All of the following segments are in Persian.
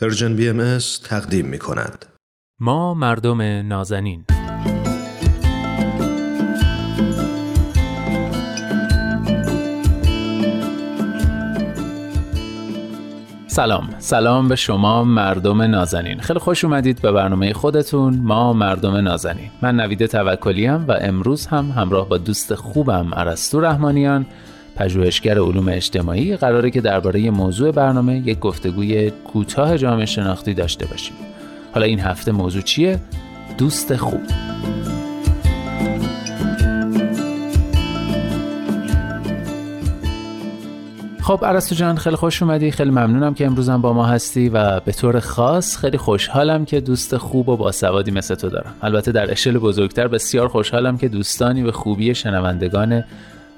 Persian BM تقدیم می کند. ما مردم نازنین. سلام. سلام به شما مردم نازنین. خیلی خوش اومدید به برنامه خودتون. ما مردم نازنین. من نوید توکلیم و امروز هم همراه با دوست خوبم ارسطو رحمانیان پژوهشگر علوم اجتماعی قراره که درباره موضوع برنامه یک گفتگوی کوتاه جامعه شناختی داشته باشیم. حالا این هفته موضوع چیه؟ دوست خوب. خب عرستو جان خیلی خوش اومدی. خیلی ممنونم که امروزم با ما هستی و به طور خاص خیلی خوشحالم که دوست خوب و باسوادی مثل تو دارم. البته در اشل بزرگتر بسیار خوشحالم که دوستانی به خوبی شنوندگان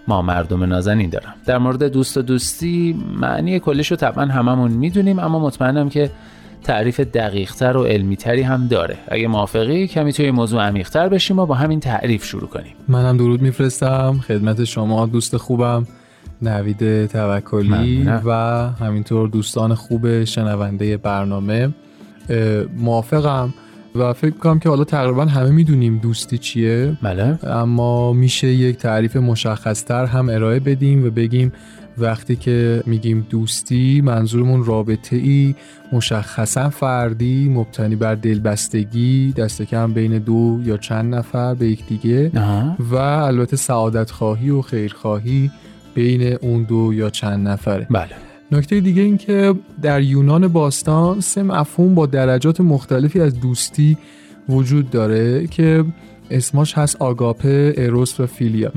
ما مردم نازنین دارم. در مورد دوست و دوستی معنی کلش رو طبعا هممون می‌دونیم اما مطمئنم که تعریف دقیقتر و علمیتری هم داره. اگه موافقی کمی توی موضوع عمیقتر بشیم و با همین تعریف شروع کنیم. منم درود میفرستم. خدمت شما دوست خوبم. نوید توکلی و همینطور دوستان خوب شنونده برنامه. موافقم. و فکر کنم که حالا تقریبا همه می‌دونیم دوستی چیه. بله. اما میشه یک تعریف مشخصتر هم ارائه بدیم و بگیم وقتی که میگیم دوستی منظورمون رابطه ای مشخصا فردی مبتنی بر دلبستگی دست کم بین دو یا چند نفر به یکدیگه و البته سعادت خواهی و خیرخواهی بین اون دو یا چند نفره. بله. نکته دیگه این که در یونان باستان سه مفهوم با درجات مختلفی از دوستی وجود داره که اسماش هست آگاپه، اروس و فیلیا.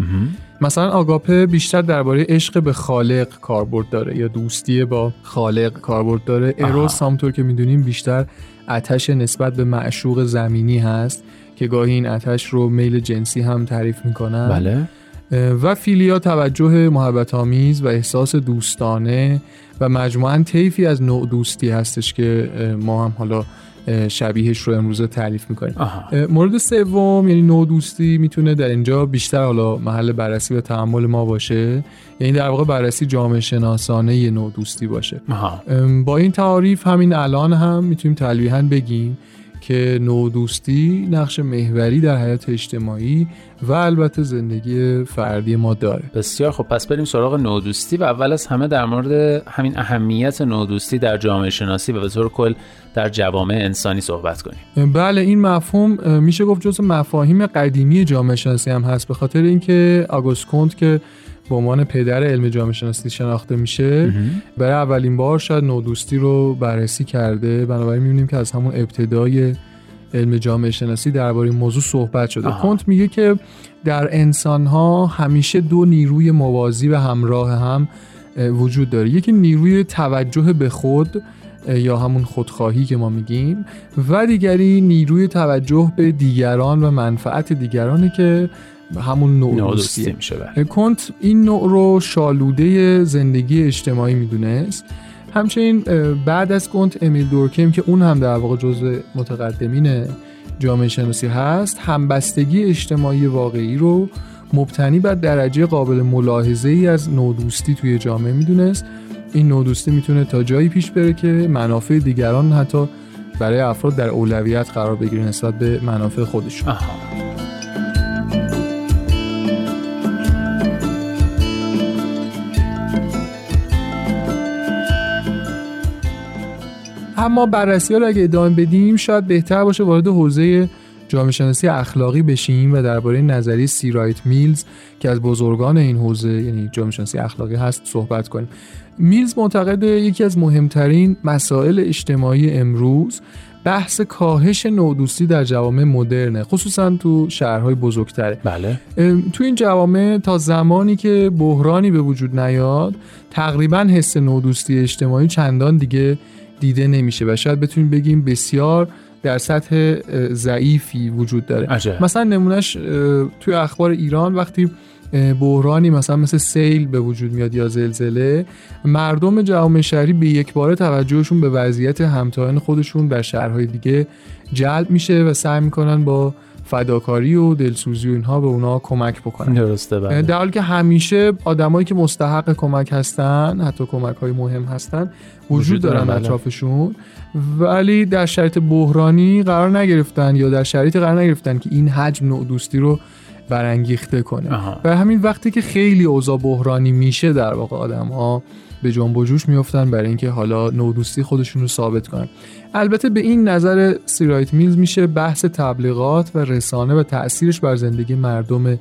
مثلا آگاپه بیشتر درباره عشق به خالق کاربرد داره یا دوستی با خالق کاربرد داره. اروس همونطور که می‌دونیم بیشتر اتش نسبت به معشوق زمینی هست که گاهی این اتش رو میل جنسی هم تعریف می‌کنن. بله. و فیلیا توجه محبت آمیز و احساس دوستانه و مجموعا طیفی از نوع دوستی هستش که ما هم حالا شبیهش رو امروزه تعریف می‌کنیم. مورد سوم یعنی نوع دوستی می‌تونه در اینجا بیشتر حالا محل بررسی و تحمل ما باشه. یعنی در واقع بررسی جامعه شناسانه یه نوع دوستی باشه. با این تعاریف همین الان هم می‌تونیم تلویحا بگیم که نودوستی نقش محوری در حیات اجتماعی و البته زندگی فردی ما داره. بسیار خب پس بریم سراغ نودوستی و اول از همه در مورد همین اهمیت نودوستی در جامعه شناسی و به طور کل در جوامع انسانی صحبت کنیم. بله این مفهوم میشه گفت جزو مفاهیم قدیمی جامعه شناسی هم هست به خاطر اینکه آگوست کنت که به عنوان پدر علم جامعه شناسی شناخته میشه. برای اولین بار شاید نودوستی رو بررسی کرده. بنابراین می‌بینیم که از همون ابتدای علم جامعه شناسی درباره موضوع صحبت شده. کنت میگه که در انسان ها همیشه دو نیروی موازی و همراه هم وجود داره. یکی نیروی توجه به خود یا همون خودخواهی که ما میگیم و دیگری نیروی توجه به دیگران و منفعت دیگرانی که همون نوع دوستی میشه کنت این نوع رو شالوده زندگی اجتماعی می‌دونست. همچنین بعد از کنت امیل دورکیم که اون هم در واقع جزء متقدمین جامعه شناسی هست همبستگی اجتماعی واقعی رو مبتنی بر درجه قابل ملاحظه ای از نودوستی توی جامعه می‌دونست. این نودوستی می‌تونه تا جایی پیش بره که منافع دیگران حتی برای افراد در اولویت قرار بگیره نسبت به منافع خودشون. اما بررسی ها رو اگه ادامه بدیم شاید بهتر باشه وارد حوزه جامعه شناسی اخلاقی بشیم و درباره نظریه سیرایت میلز که از بزرگان این حوزه یعنی جامعه شناسی اخلاقی هست صحبت کنیم. میلز معتقد یکی از مهمترین مسائل اجتماعی امروز بحث کاهش نودوستی در جوامع مدرنه خصوصا تو شهرهای بزرگتره. بله. تو این جوامع تا زمانی که بحرانی به وجود نیاد تقریبا حس نودوستی اجتماعی چندان دیگه دیده نمیشه و شاید بتونیم بگیم بسیار در سطح ضعیفی وجود داره عجب. مثلا نمونهش توی اخبار ایران وقتی بحرانی مثلا مثل سیل به وجود میاد یا زلزله مردم جوامع شهری به یک باره توجهشون به وضعیت همتایان خودشون در شهرهای دیگه جلب میشه و سعی می‌کنن با فداکاری و دلسوزی و اینها به اونا کمک بکنن درسته بله. در حالی که همیشه آدمایی که مستحق کمک هستن حتی کمک های مهم هستن وجود, دارن بله. اطرافشون ولی در شرایط بحرانی قرار نگرفتن یا در شرایطی قرار نگرفتن که این حجم نوع دوستی رو برانگیخته کنه آها. و همین وقتی که خیلی اوضاع بحرانی میشه در واقع آدم ها به جنب و جوش میفتن برای اینکه حالا نودوستی خودشون رو ثابت کنن البته به این نظر سیرایت میلز میشه بحث تبلیغات و رسانه و تاثیرش بر زندگی مردم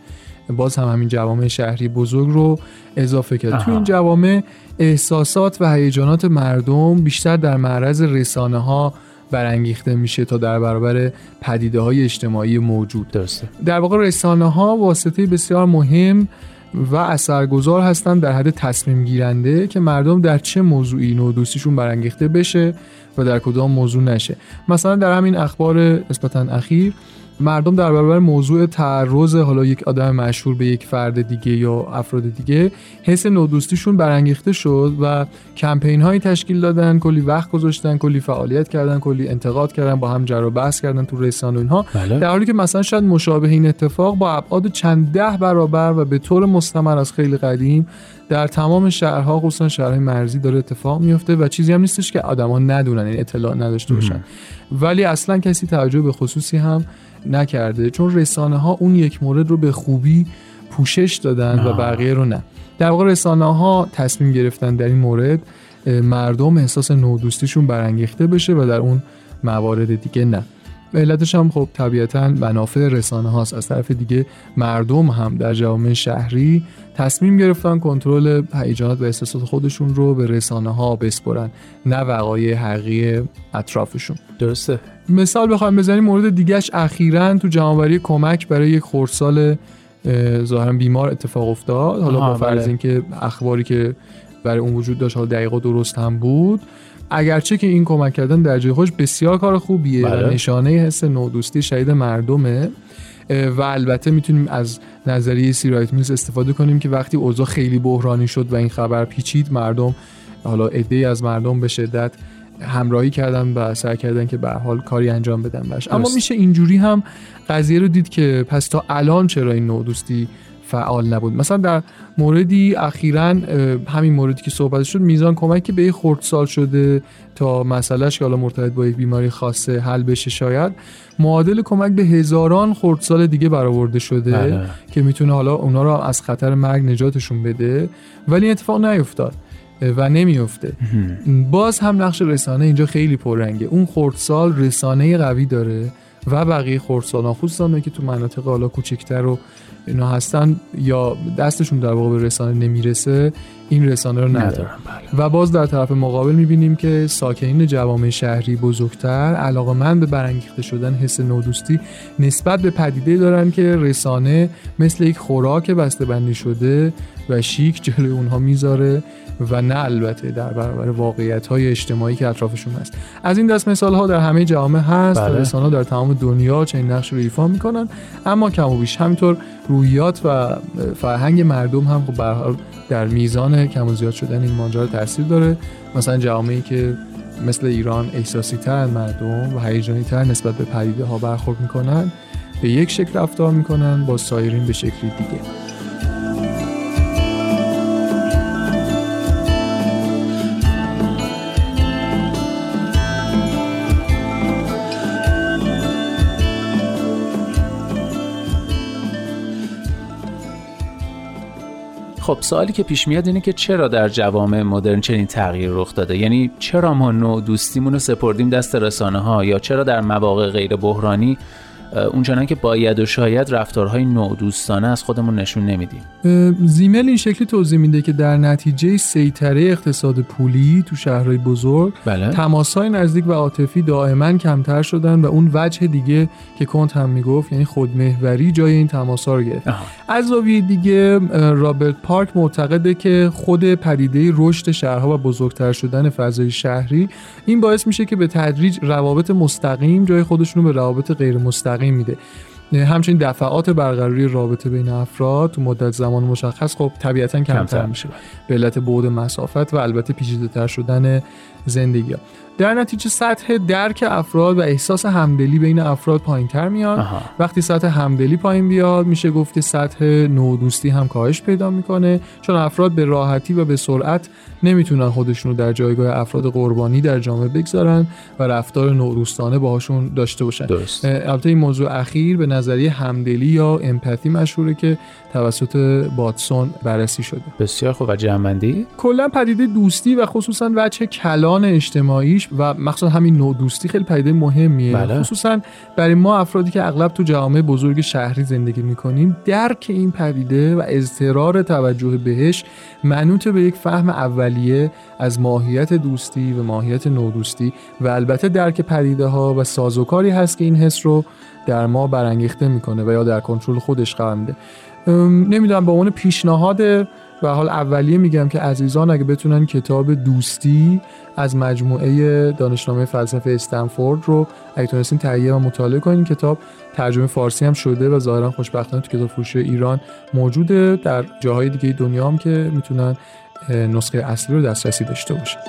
باز هم همین جوامع شهری بزرگ رو اضافه کرد. تو این جوامع احساسات و هیجانات مردم بیشتر در معرض رسانه ها برانگیخته میشه تا در برابر پدیده های اجتماعی موجود. درسته. در واقع رسانه ها واسطه بسیار مهم و اثرگذار هستند در حد تصمیم گیرنده که مردم در چه موضوعی نودوستیشون برانگیخته بشه و در کدام موضوع نشه. مثلا در همین اخبار نسبتا اخیر مردم در برابر موضوع تعرض حالا یک آدم مشهور به یک فرد دیگه یا افراد دیگه حس نودوستیشون برانگیخته شد و کمپین هایی تشکیل دادن کلی وقت گذاشتن کلی فعالیت کردن کلی انتقاد کردن با هم جر و بحث کردن تو رسانه اینها. بله. در حالی که مثلا شاید مشابه این اتفاق با ابعاد چند ده برابر و به طور مستمر از خیلی قدیم در تمام شهرها خصوصا شهرهای مرزی داره اتفاق میفته و چیزی هم نیستش که آدما ندونن این اطلاع نداشته باشن. ولی اصلا کسی توجه به خصوصی هم نکرده. چون رسانه ها اون یک مورد رو به خوبی پوشش دادن و. بقیه رو نه. در واقع رسانه ها تصمیم گرفتن در این مورد مردم احساس نودوستیشون برانگیخته بشه و در اون موارد دیگه نه. و علتش هم خب طبیعتا منافع رسانه هاست. از طرف دیگه مردم هم در جوامع شهری تصمیم گرفتن کنترل هیجانات و احساسات خودشون رو به رسانه ها بسپرن نه وقایع حقیقی اطرافشون. درسته. مثال بخوایم بزنیم مورد دیگهش اخیرا تو جمعآوری کمک برای یک خردسال اه، ظاهرا بیمار اتفاق افتاد. حالا با فرض بله. اینکه اخباری که برای اون وجود داشت حالا دقیق و درست هم بود اگرچه که این کمک کردن در جای خوش بسیار کار خوبیه بله. و نشانه حس نودوستی شدید مردمه و البته می‌تونیم از نظریه سیرایت میلز استفاده کنیم که وقتی اوضاع خیلی بحرانی شد و این خبر پیچید مردم حالا عده‌ای از مردم به شدت همراهی کردن و سعی کردن که به حال کاری انجام بدن برش اما. میشه اینجوری هم قضیه رو دید که پس تا الان چرا این نوع دوستی فعال نبود. مثلا در موردی اخیرا همین موردی که صحبت شد میزان کمکی به خردسال شده تا مسئلهش که حالا مرتبط با یک بیماری خاصه حل بشه شاید معادل کمک به هزاران خردسال دیگه برآورده شده بله. که می‌تونه حالا اونا رو از خطر مرگ نجاتشون بده. ولی این اتفاق نیفتاد و نمیفته. باز هم نقش رسانه اینجا خیلی پررنگه. اون خردسال رسانه قوی داره و بقیه خردسالان خصوصا که تو مناطق حالا کوچکتر و اینا هستن یا دستشون در واقع به رسانه نمی‌رسه این رسانه رو ندارن ندارم. بله. و باز در طرف مقابل می‌بینیم که ساکنین جوامع شهری بزرگتر علاقمند به برانگیخته شدن حس نودوستی نسبت به پدیده دارن که رسانه مثل یک خوراک بسته‌بندی شده و شیک جلوی اونها می‌ذاره و نه البته در برابر واقعیت های اجتماعی که اطرافشون هست. از این دست مثال ها در همه جامعه هست بله. رسانه در تمام دنیا چنین نقش رو ایفا می‌کنن. اما کم و بیش همینطور روحیات و فرهنگ مردم هم خب به هر حال در میزان کم و زیاد شدن این ماجرا تاثیر داره. مثلا جامعه‌ای که مثل ایران احساسی تر مردم و هیجانی تر نسبت به پدیده ها برخورد می‌کنن به یک شکل رفتار می‌کنن با سایرین به شکلی دیگه. خب سوالی که پیش میاد اینه که چرا در جوامع مدرن چنین تغییر رخ داده؟ یعنی چرا ما نوع دوستیمون رو سپردیم دست رسانه ها یا چرا در مواقع غیر بحرانی اونچنان که باید و شاید رفتارهای نوع دوستانه از خودمون نشون نمیدیم. زیمل این شکلی توضیح میده که در نتیجه سیطره اقتصاد پولی تو شهرهای بزرگ بله. تماسهای نزدیک و عاطفی دائما کمتر شدن و اون وجه دیگه که کنت هم می‌گفت یعنی خودمحوری جای این تماسها رو گرفت. از زاویه دیگه رابرت پارک معتقده که خود پدیده رشد شهرها و بزرگتر شدن فضای شهری این باعث میشه که به تدریج روابط مستقیم جای خودشون رو به روابط غیر مستقیم میده. همچنین دفعات برقراری رابطه بین افراد تو مدت زمان مشخص خب طبیعتا کمتر کمتر. میشه. به علت بعد مسافت و البته پیچیده‌تر شدن زندگی ها. در نتیجه سطح درک افراد و احساس همدلی بین افراد پایینتر میاد. آها. وقتی سطح همدلی پایین بیاد میشه گفت که سطح نودوستی هم کاهش پیدا می‌کنه. چون افراد به راحتی و به سرعت نمی‌تونن خودشون رو در جایگاه افراد قربانی در جامعه بگذارن و رفتار نودوستانه باهاشون داشته باشن. البته این موضوع اخیر به نظریه همدلی یا امپاتی مشهوره که توسط باتسون بررسی شده. بسیار خوب. و جمعندی کلا پدیده دوستی و خصوصا وجه کلان اجتماعیش و مخصوصا همین نوع دوستی خیلی پدیده مهمیه بله. خصوصا برای ما افرادی که اغلب تو جامعه بزرگ شهری زندگی می‌کنیم درک این پدیده و اضطرار توجه بهش منوط به یک فهم اولیه از ماهیت دوستی و ماهیت نودوستی و البته درک پدیده ها و سازوکاری هست که این حس رو در ما برانگیخته می‌کنه و یا در کنترل خودش قرار میده نمی‌دونم به عنوان پیشنهاد و حال اولیه میگم که عزیزان اگه بتونن کتاب دوستی از مجموعه دانشنامه فلسفه استنفورد رو اگه تونستین تهیه و مطالعه کنین کتاب ترجمه فارسی هم شده و ظاهرا خوشبختانه تو کتاب ایران موجوده. در جاهای دیگه دنیا هم که می‌تونن نسخه اصلی رو دسترسی داشته باشن.